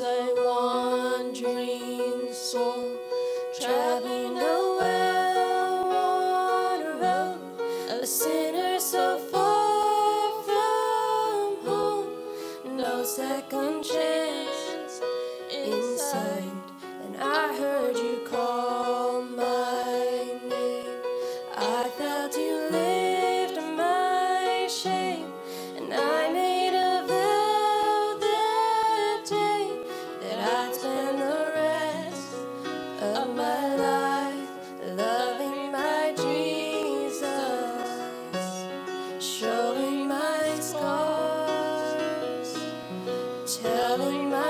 a wandering soul traveling the well worn road, a sinner so far from home, no second chance inside. And I heard.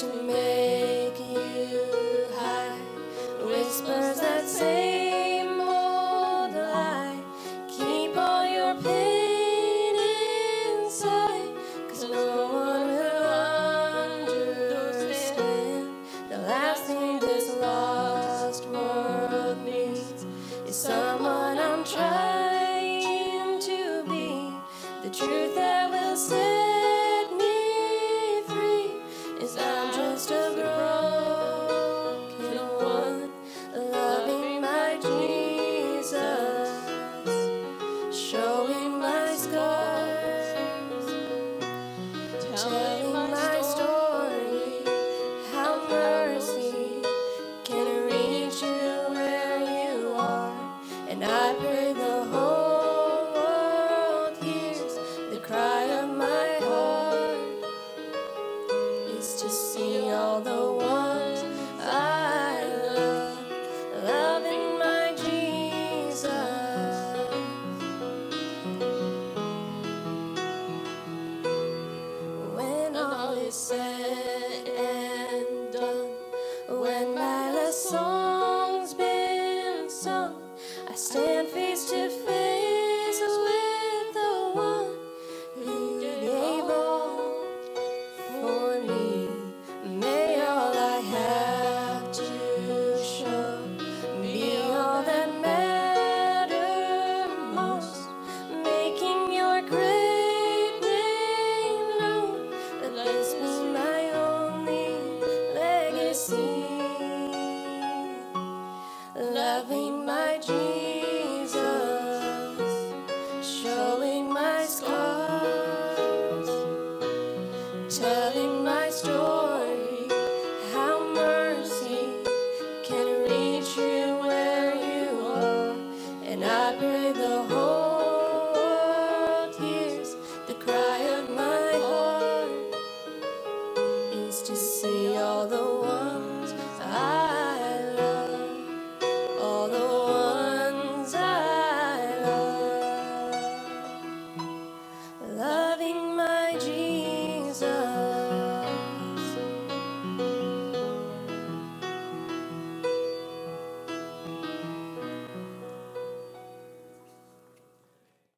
to make you high. Whispers that same old lie. Keep all your pain inside. Cause no one will understand. The last thing this lost world needs is someone I'm trying to be. The truth that will save. I stand face to face with the one who did all for me. May all I have to show be all that matters most, making your great name known. That this is my only legacy.